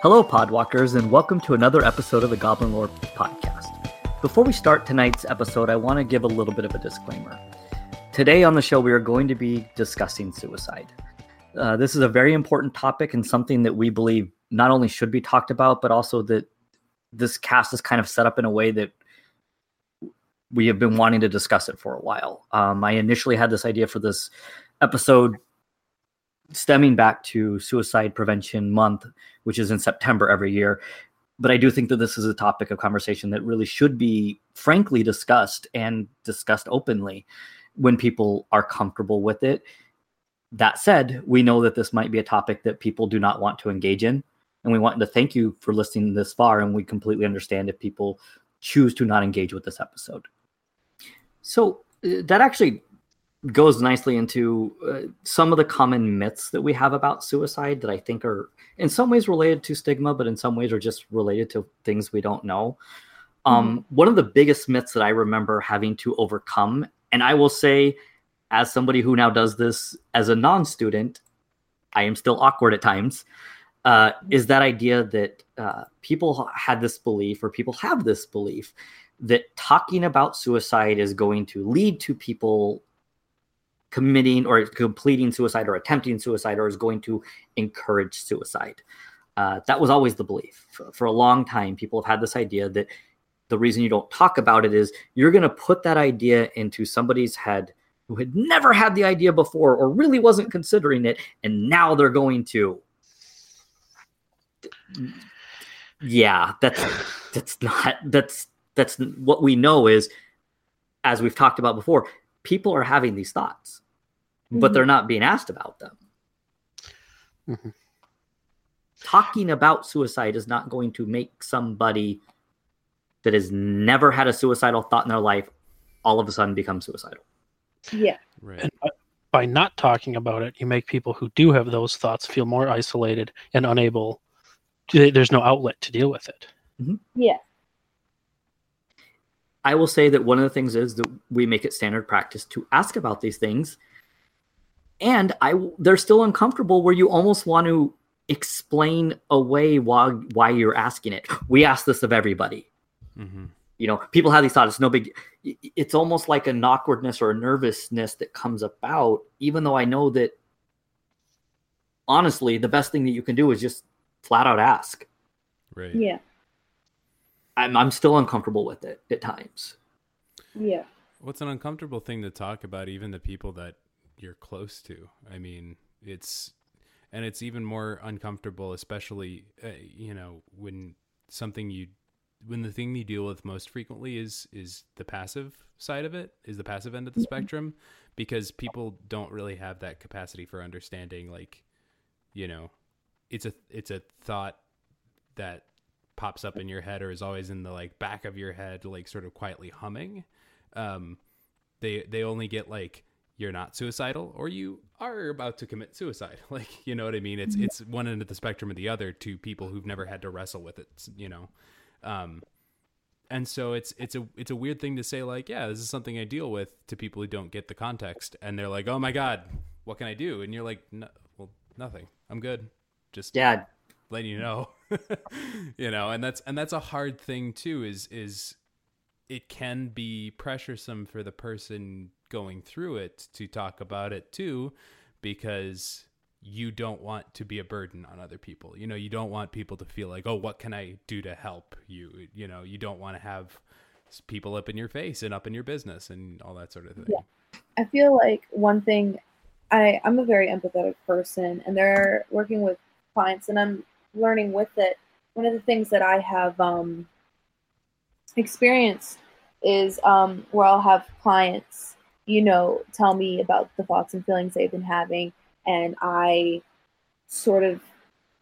Hello, Podwalkers, and welcome to another episode of the Goblin Lore Podcast. Before we start tonight's episode, I want to give a little bit of a disclaimer. Today on the show, we are going to be discussing suicide. Uh, this is a very important topic and something that we believe not only should be talked about, but also that this cast is kind of set up in a way that we have been wanting to discuss it for a while. Um, I initially had this idea for this episode stemming back to Suicide Prevention Month, which is in September every year. But I do think that this is a topic of conversation that really should be frankly discussed and discussed openly when people are comfortable with it. That said, we know that this might be a topic that people do not want to engage in. And we want to thank you for listening this far. And we completely understand if people choose to not engage with this episode. So uh, that actually goes nicely into uh, some of the common myths that we have about suicide that I think are in some ways related to stigma, but in some ways are just related to things we don't know. Um, mm-hmm. One of the biggest myths that I remember having to overcome, and I will say, as somebody who now does this as a non student, I am still awkward at times, uh, is that idea that uh, people had this belief, or people have this belief, that talking about suicide is going to lead to people committing or completing suicide or attempting suicide or is going to encourage suicide. Uh, that was always the belief. For, for, a long time, people have had this idea that the reason you don't talk about it is you're going to put that idea into somebody's head who had never had the idea before or really wasn't considering it, and now they're going to. Yeah, that's that's not that's that's what we know is, as we've talked about before, people are having these thoughts, mm-hmm. but they're not being asked about them. Mm-hmm. Talking about suicide is not going to make somebody that has never had a suicidal thought in their life all of a sudden become suicidal. Yeah. Right. And by not talking about it, you make people who do have those thoughts feel more isolated and unable. there's no outlet to deal with it. Mm-hmm. Yeah. I will say that one of the things is that we make it standard practice to ask about these things. And I they're still uncomfortable where you almost want to explain away why why you're asking it. We ask this of everybody. Mm-hmm. You know, people have these thoughts. It's no big. It's almost like an awkwardness or a nervousness that comes about, even though I know that honestly, the best thing that you can do is just flat out ask. Right. Yeah. I'm I'm still uncomfortable with it at times. Yeah. What's an uncomfortable thing to talk about, even the people that you're close to? I mean, it's and it's even more uncomfortable, especially uh, you know when something you when the thing you deal with most frequently is is the passive side of it, is the passive end of the spectrum, because people don't really have that capacity for understanding. Like, you know, it's a it's a thought that pops up in your head or is always in the like back of your head, like sort of quietly humming. Um, they they only get like you're not suicidal or you are about to commit suicide. Like you know what I mean? It's mm-hmm. it's one end of the spectrum or the other to people who've never had to wrestle with it. You know. Um, and so it's it's a it's a weird thing to say like yeah this is something I deal with to people who don't get the context and they're like oh my god what can I do and you're like no, well nothing I'm good just yeah letting you know you know and that's and that's a hard thing too is is it can be pressuresome for the person going through it to talk about it too because you don't want to be a burden on other people. You know you don't want people to feel like oh what can i do to help you? You know you don't want to have people up in your face and up in your business and all that sort of thing. Yeah. i feel like one thing i i'm a very empathetic person and they're working with clients and i'm learning with it, one of the things that I have um, experienced is um, where I'll have clients, you know, tell me about the thoughts and feelings they've been having, and I sort of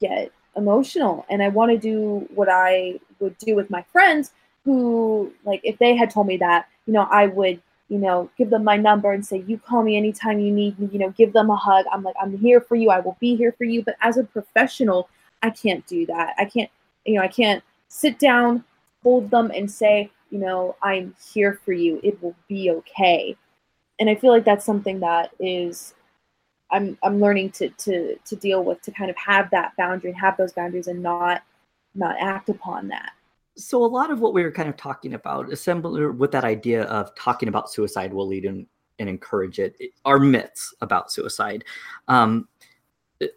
get emotional and I want to do what I would do with my friends who, like, if they had told me that, you know, I would you know, give them my number and say, you call me anytime you need me, you know, give them a hug. I'm like, I'm here for you. I will be here for you. But as a professional, I can't do that. I can't, you know, I can't sit down, hold them, and say, you know, I'm here for you. It will be okay. And I feel like that's something that is I'm I'm learning to to to deal with to kind of have that boundary and have those boundaries and not not act upon that. So a lot of what we were kind of talking about similar with that idea of talking about suicide will lead and, and encourage it are myths about suicide. Um,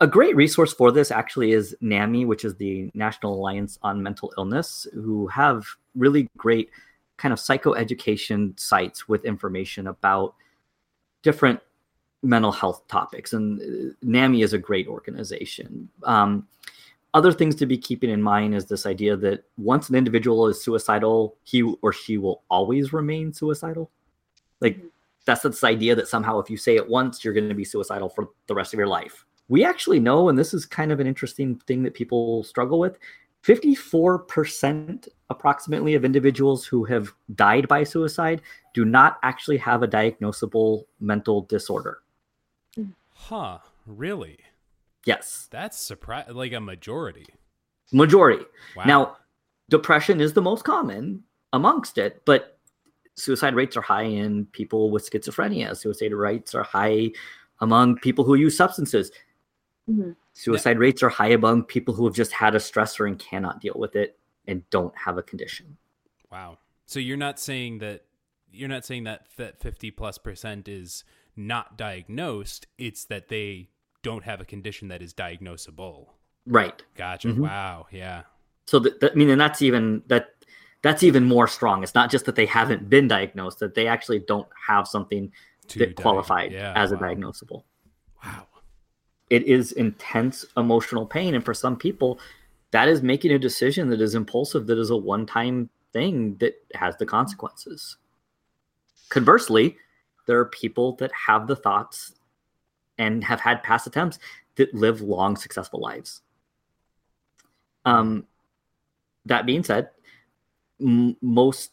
a great resource for this actually is NAMI, which is the National Alliance on Mental Illness, who have really great kind of psychoeducation sites with information about different mental health topics. And uh, NAMI is a great organization. Um, other things to be keeping in mind is this idea that once an individual is suicidal, he or she will always remain suicidal. Like mm-hmm. that's this idea that somehow if you say it once, you're going to be suicidal for the rest of your life. We actually know, and this is kind of an interesting thing that people struggle with. 54% approximately of individuals who have died by suicide do not actually have a diagnosable mental disorder. Huh, really? Yes. That's surprise like a majority. Majority. Wow. Now, depression is the most common amongst it, but suicide rates are high in people with schizophrenia. Suicide rates are high among people who use substances. Mm-hmm. Suicide yeah. rates are high among people who have just had a stressor and cannot deal with it and don't have a condition. Wow. So you're not saying that you're not saying that that 50 plus percent is not diagnosed, it's that they don't have a condition that is diagnosable. Right. Gotcha. Mm-hmm. Wow. Yeah. So that, that, I mean, and that's even that that's even more strong. It's not just that they haven't been diagnosed; that they actually don't have something to that qualified yeah, as wow. a diagnosable. Wow. It is intense emotional pain, and for some people, that is making a decision that is impulsive, that is a one-time thing that has the consequences. Conversely, there are people that have the thoughts and have had past attempts that live long, successful lives. Um, that being said, m- most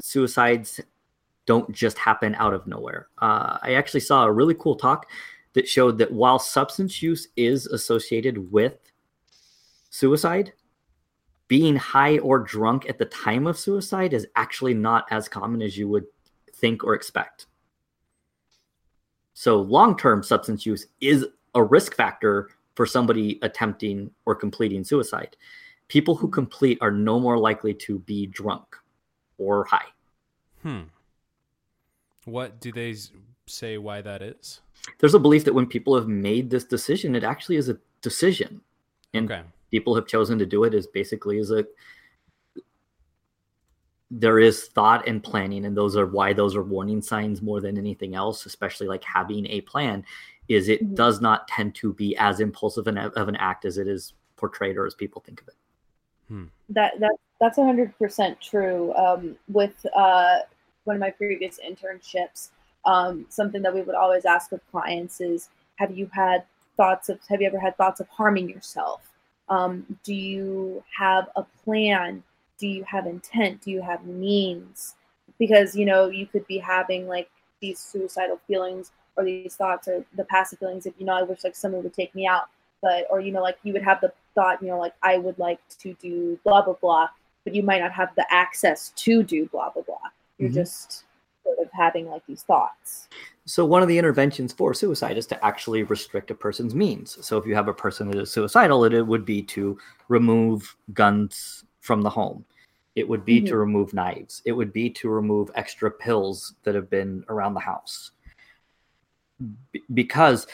suicides don't just happen out of nowhere. Uh, I actually saw a really cool talk that showed that while substance use is associated with suicide, being high or drunk at the time of suicide is actually not as common as you would think or expect. So long term substance use is a risk factor for somebody attempting or completing suicide. People who complete are no more likely to be drunk or high. Hmm. What do they say why that is? There's a belief that when people have made this decision, it actually is a decision. And okay. people have chosen to do it as basically as a there is thought and planning and those are why those are warning signs more than anything else especially like having a plan is it mm-hmm. does not tend to be as impulsive an, of an act as it is portrayed or as people think of it hmm. that that that's 100% true um, with uh, one of my previous internships um, something that we would always ask with clients is have you had thoughts of have you ever had thoughts of harming yourself? Um, do you have a plan? Do you have intent? Do you have means? Because you know you could be having like these suicidal feelings or these thoughts or the passive feelings if you know i wish like someone would take me out. But or you know like you would have the thought you know like i would like to do blah blah blah but you might not have the access to do blah blah blah. You're mm-hmm. just of having like these thoughts so one of the interventions for suicide is to actually restrict a person's means so if you have a person that is suicidal it, it would be to remove guns from the home. It would be mm-hmm. to remove knives. It would be to remove extra pills that have been around the house. B- because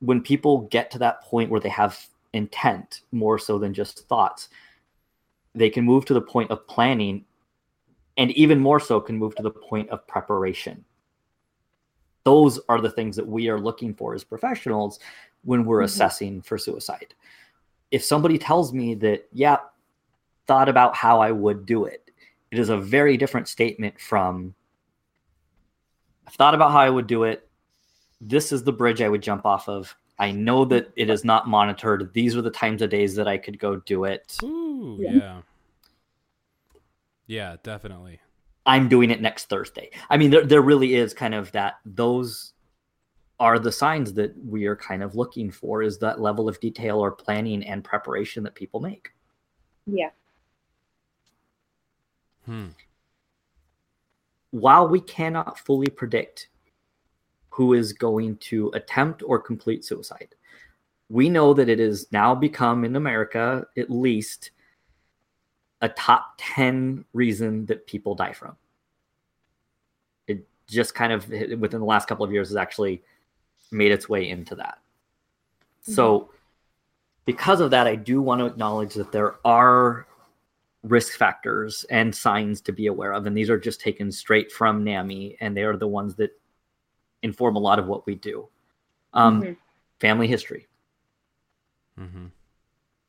when people get to that point where they have intent more so than just thoughts, they can move to the point of planning and even more so can move to the point of preparation. Those are the things that we are looking for as professionals when we're mm-hmm. assessing for suicide. If somebody tells me that, yeah, thought about how I would do it. It is a very different statement from I've thought about how I would do it. This is the bridge I would jump off of. I know that it is not monitored. These are the times of days that I could go do it. Ooh, yeah. Yeah, definitely. I'm doing it next Thursday. I mean, there, there really is kind of that. Those are the signs that we are kind of looking for is that level of detail or planning and preparation that people make. Yeah. Hmm. While we cannot fully predict who is going to attempt or complete suicide. We know that it has now become in America, at least, a top 10 reason that people die from. It just kind of within the last couple of years has actually made its way into that. Mm-hmm. So, because of that, I do want to acknowledge that there are risk factors and signs to be aware of. And these are just taken straight from NAMI, and they are the ones that inform a lot of what we do. Um, mm-hmm. Family history. Mm-hmm.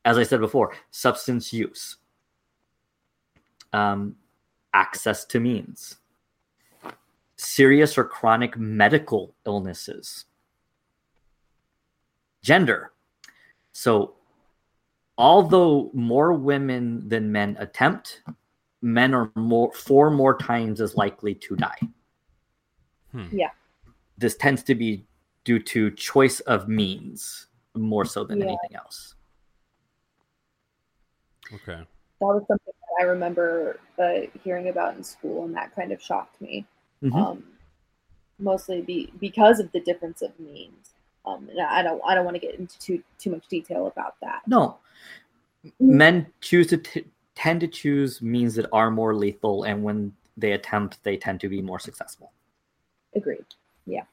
As I said before, substance use, um, access to means, serious or chronic medical illnesses, gender. So, although more women than men attempt, men are more four more times as likely to die. Hmm. Yeah. This tends to be due to choice of means more so than yeah. anything else. Okay. That was something that I remember uh, hearing about in school, and that kind of shocked me. Mm-hmm. Um, mostly be, because of the difference of means. Um, I don't I don't want to get into too too much detail about that. No, men choose to t- tend to choose means that are more lethal, and when they attempt, they tend to be more successful. Agreed. Yeah.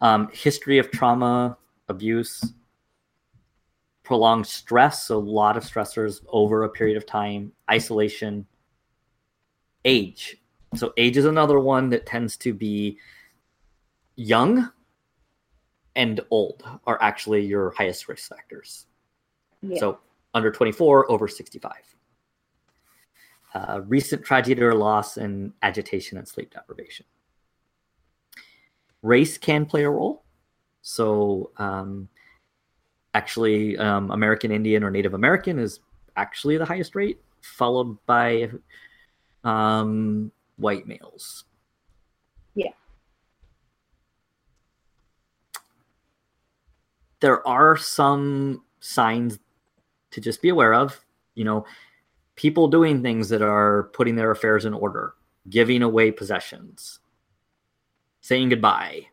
Um, history of trauma, abuse, prolonged stress, so a lot of stressors over a period of time, isolation, age. So age is another one that tends to be young and old are actually your highest risk factors. Yeah. So under 24, over 65. Uh, recent tragedy or loss and agitation and sleep deprivation. Race can play a role. So, um, actually, um, American Indian or Native American is actually the highest rate, followed by um, white males. Yeah. There are some signs to just be aware of. You know, people doing things that are putting their affairs in order, giving away possessions, saying goodbye.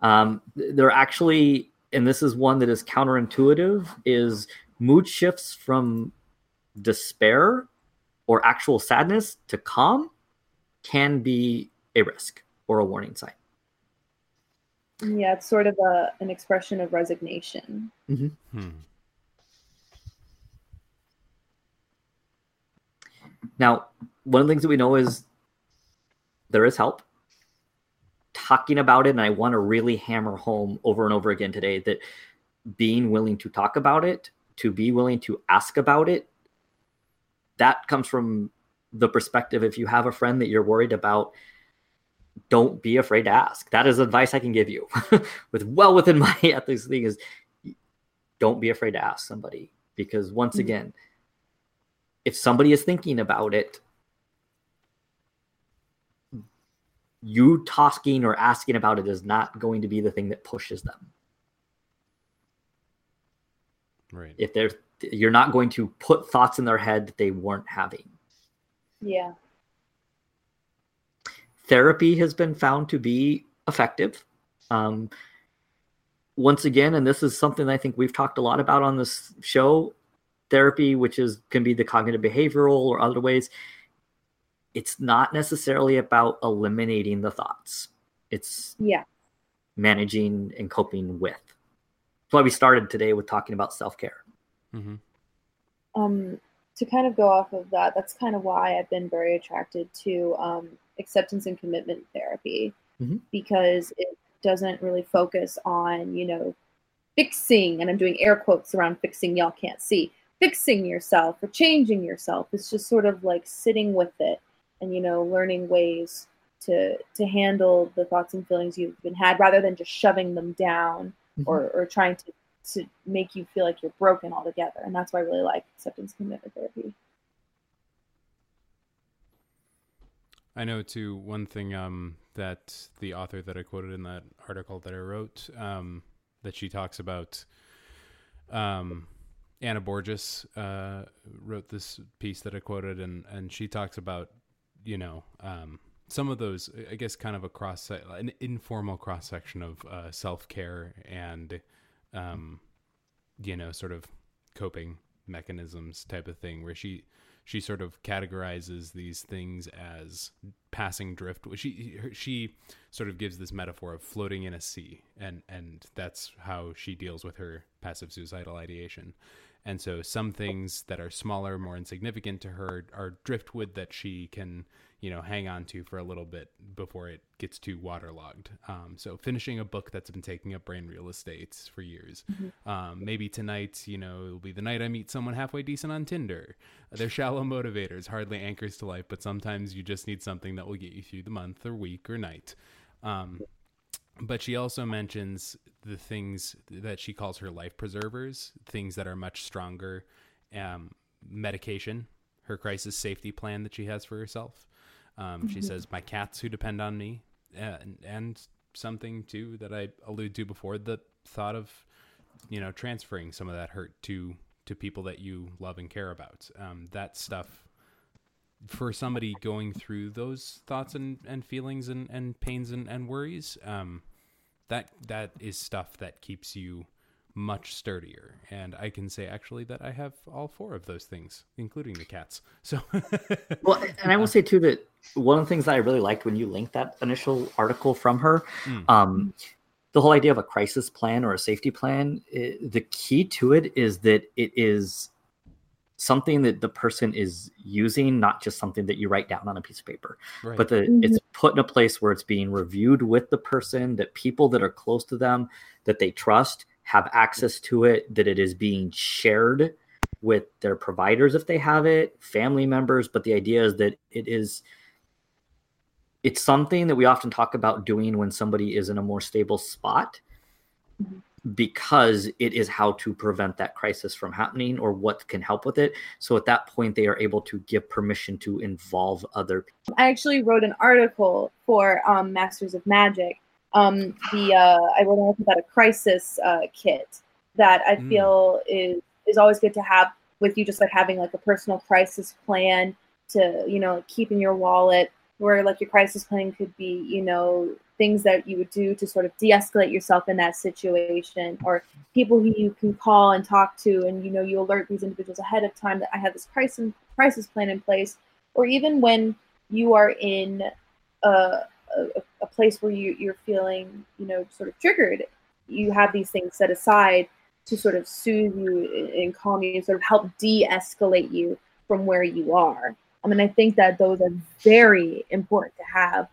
Um, they're actually, and this is one that is counterintuitive, is mood shifts from despair or actual sadness to calm can be a risk or a warning sign. Yeah, it's sort of a an expression of resignation. Mm-hmm. Hmm. Now, one of the things that we know is there is help. Talking about it, and I want to really hammer home over and over again today that being willing to talk about it, to be willing to ask about it, that comes from the perspective if you have a friend that you're worried about don't be afraid to ask that is advice i can give you with well within my ethics thing is don't be afraid to ask somebody because once mm-hmm. again if somebody is thinking about it, you talking or asking about it is not going to be the thing that pushes them. Right. If they're you're not going to put thoughts in their head that they weren't having. Yeah. Therapy has been found to be effective. Um, once again, and this is something I think we've talked a lot about on this show, therapy, which is can be the cognitive behavioral or other ways, it's not necessarily about eliminating the thoughts. It's yeah, managing and coping with. That's why we started today with talking about self care. Mm-hmm. Um, to kind of go off of that, that's kind of why I've been very attracted to um, acceptance and commitment therapy mm-hmm. because it doesn't really focus on you know fixing, and I'm doing air quotes around fixing. Y'all can't see fixing yourself or changing yourself. It's just sort of like sitting with it and you know learning ways to to handle the thoughts and feelings you've been had rather than just shoving them down mm-hmm. or or trying to to make you feel like you're broken altogether. And that's why I really like acceptance commitment therapy. I know too. One thing um, that the author that I quoted in that article that I wrote um, that she talks about um, Anna Borges uh, wrote this piece that I quoted, and and she talks about you know um, some of those, I guess, kind of a cross, an informal cross section of uh, self care and, um, you know, sort of coping mechanisms type of thing, where she she sort of categorizes these things as passing drift. She she sort of gives this metaphor of floating in a sea, and and that's how she deals with her passive suicidal ideation. And so some things that are smaller, more insignificant to her are driftwood that she can you know hang on to for a little bit before it gets too waterlogged. Um, so finishing a book that's been taking up brain real estate for years. Mm-hmm. um, maybe tonight you know it'll be the night i meet someone halfway decent on tinder. They're shallow motivators hardly anchors to life but sometimes you just need something that will get you through the month or week or night. Um, but she also mentions the things that she calls her life preservers things that are much stronger um, medication her crisis safety plan that she has for herself um, mm-hmm. She says, "My cats who depend on me," and, and something too that I alluded to before: the thought of, you know, transferring some of that hurt to to people that you love and care about. Um, that stuff for somebody going through those thoughts and, and feelings and, and pains and, and worries, um, that that is stuff that keeps you much sturdier. And I can say actually that I have all four of those things, including the cats. So, well, and I will say too that one of the things that I really liked when you linked that initial article from her, mm. um, the whole idea of a crisis plan or a safety plan, it, the key to it is that it is something that the person is using, not just something that you write down on a piece of paper, right. but that mm-hmm. it's put in a place where it's being reviewed with the person, that people that are close to them, that they trust, have access to it, that it is being shared with their providers if they have it, family members. But the idea is that it is it's something that we often talk about doing when somebody is in a more stable spot because it is how to prevent that crisis from happening or what can help with it. So at that point, they are able to give permission to involve other people. I actually wrote an article for um, Masters of Magic um, the uh, I wrote an article about a crisis uh, kit that I mm. feel is is always good to have with you, just like having like a personal crisis plan to you know keep in your wallet. Where like your crisis plan could be, you know, things that you would do to sort of de-escalate yourself in that situation, or people who you can call and talk to, and you know you alert these individuals ahead of time that I have this crisis crisis plan in place, or even when you are in a a, a place where you, you're feeling, you know, sort of triggered, you have these things set aside to sort of soothe you and calm you and sort of help de-escalate you from where you are. I mean, I think that those are very important to have,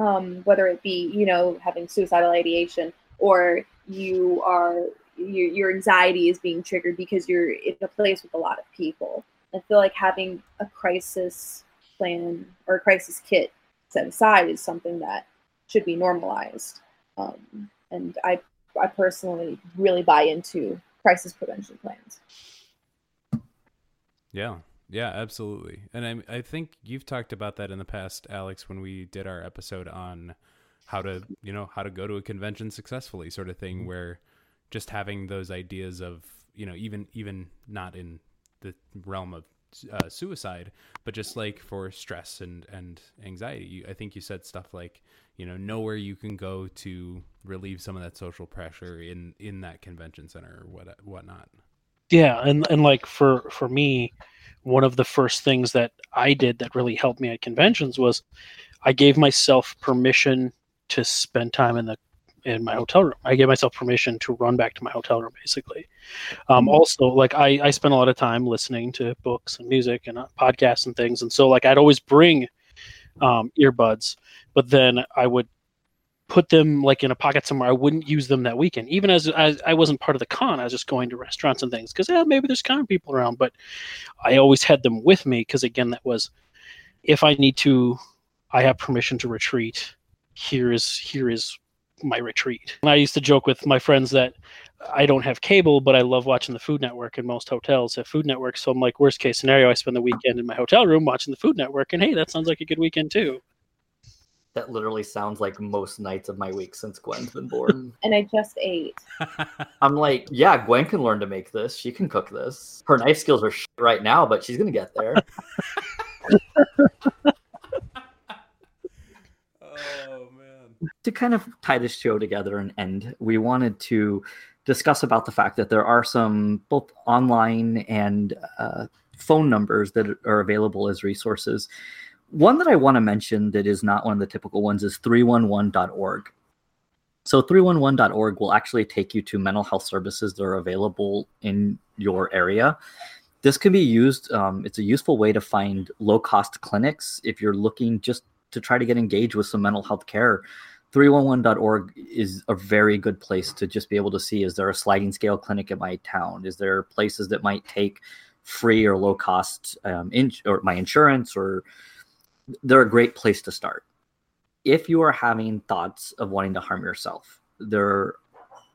um, whether it be, you know, having suicidal ideation or you are your, your anxiety is being triggered because you're in a place with a lot of people. I feel like having a crisis plan or a crisis kit set aside is something that should be normalized. Um, and I, I personally really buy into crisis prevention plans. Yeah, yeah, absolutely. And I, I think you've talked about that in the past, Alex, when we did our episode on how to, you know, how to go to a convention successfully, sort of thing, mm-hmm. where just having those ideas of, you know, even even not in the realm of uh, suicide, but just like for stress and and anxiety. You, I think you said stuff like you know know where you can go to relieve some of that social pressure in in that convention center or what whatnot. Yeah, and and like for for me, one of the first things that I did that really helped me at conventions was I gave myself permission to spend time in the in my hotel room. I gave myself permission to run back to my hotel room, basically. Um, mm-hmm. Also, like I, I spent a lot of time listening to books and music and uh, podcasts and things, and so like I'd always bring um, earbuds, but then I would put them like in a pocket somewhere. I wouldn't use them that weekend, even as, as I wasn't part of the con. I was just going to restaurants and things because yeah, maybe there's con people around, but I always had them with me because again, that was if I need to, I have permission to retreat. Here is here is my retreat. And I used to joke with my friends that I don't have cable, but I love watching the Food Network, and most hotels have Food Network. So I'm like, worst case scenario, I spend the weekend in my hotel room watching the Food Network, and hey, that sounds like a good weekend too. That literally sounds like most nights of my week since Gwen's been born. and I just ate. I'm like, yeah, Gwen can learn to make this. She can cook this. Her knife skills are right now, but she's gonna get there. to kind of tie this show together and end, we wanted to discuss about the fact that there are some both online and uh, phone numbers that are available as resources. One that I want to mention that is not one of the typical ones is 311.org. So 311.org will actually take you to mental health services that are available in your area. This can be used, um, it's a useful way to find low cost clinics if you're looking just to try to get engaged with some mental health care. 311.org is a very good place to just be able to see is there a sliding scale clinic in my town? Is there places that might take free or low cost um, in, or my insurance or they're a great place to start. If you are having thoughts of wanting to harm yourself there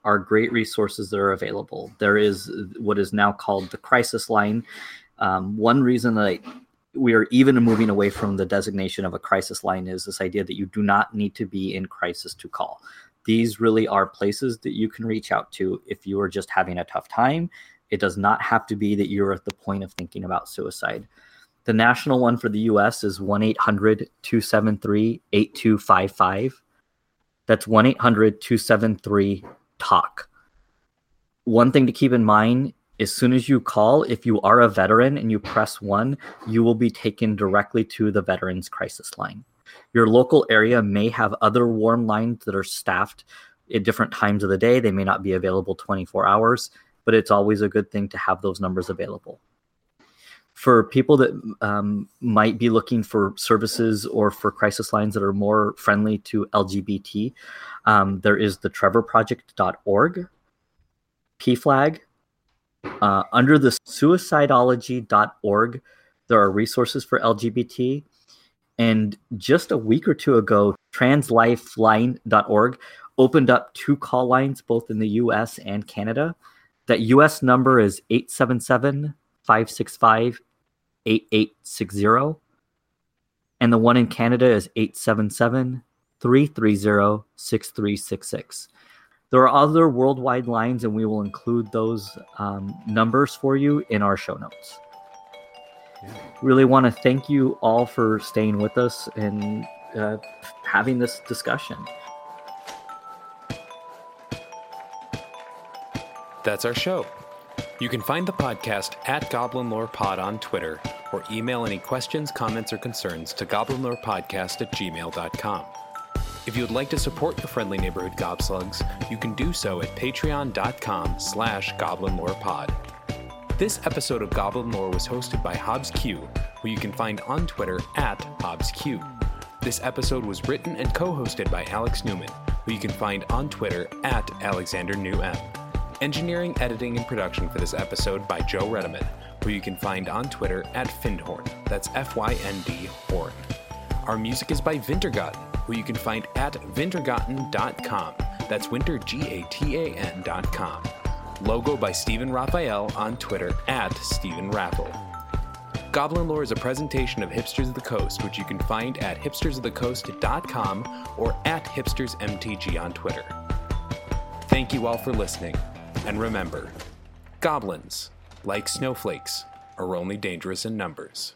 are great resources that are available. There is what is now called the crisis line. Um, one reason that we are even moving away from the designation of a crisis line is this idea that you do not need to be in crisis to call. These really are places that you can reach out to if you are just having a tough time. It does not have to be that you're at the point of thinking about suicide. The national one for the US is 1 800 273 8255. That's 1 800 273 TALK. One thing to keep in mind as soon as you call, if you are a veteran and you press one, you will be taken directly to the Veterans Crisis Line. Your local area may have other warm lines that are staffed at different times of the day. They may not be available 24 hours but it's always a good thing to have those numbers available. For people that um, might be looking for services or for crisis lines that are more friendly to LGBT, um, there is the trevorproject.org, PFLAG. Uh, under the suicidology.org, there are resources for LGBT. And just a week or two ago, translifeline.org opened up two call lines both in the US and Canada that US number is 877 565 8860. And the one in Canada is 877 330 6366. There are other worldwide lines, and we will include those um, numbers for you in our show notes. Yeah. Really want to thank you all for staying with us and uh, having this discussion. That's our show. You can find the podcast at Goblin Lore Pod on Twitter or email any questions, comments, or concerns to goblinlorepodcast at gmail.com. If you would like to support your friendly neighborhood gobslugs, you can do so at patreon.com slash goblinlorepod. This episode of Goblin Lore was hosted by Hobbs Q, who you can find on Twitter at Hobbs Q. This episode was written and co-hosted by Alex Newman, who you can find on Twitter at Alexander New M. Engineering, editing, and production for this episode by Joe Redeman, who you can find on Twitter at Fyndhorn. That's F Y N D Horn. Our music is by Wintergatan, who you can find at wintergatan.com. That's winter, G A T A N.com. Logo by Stephen Raphael on Twitter at Stephen Raffle. Goblin Lore is a presentation of Hipsters of the Coast, which you can find at hipstersofthecoast.com or at hipstersmtg on Twitter. Thank you all for listening. And remember, goblins, like snowflakes, are only dangerous in numbers.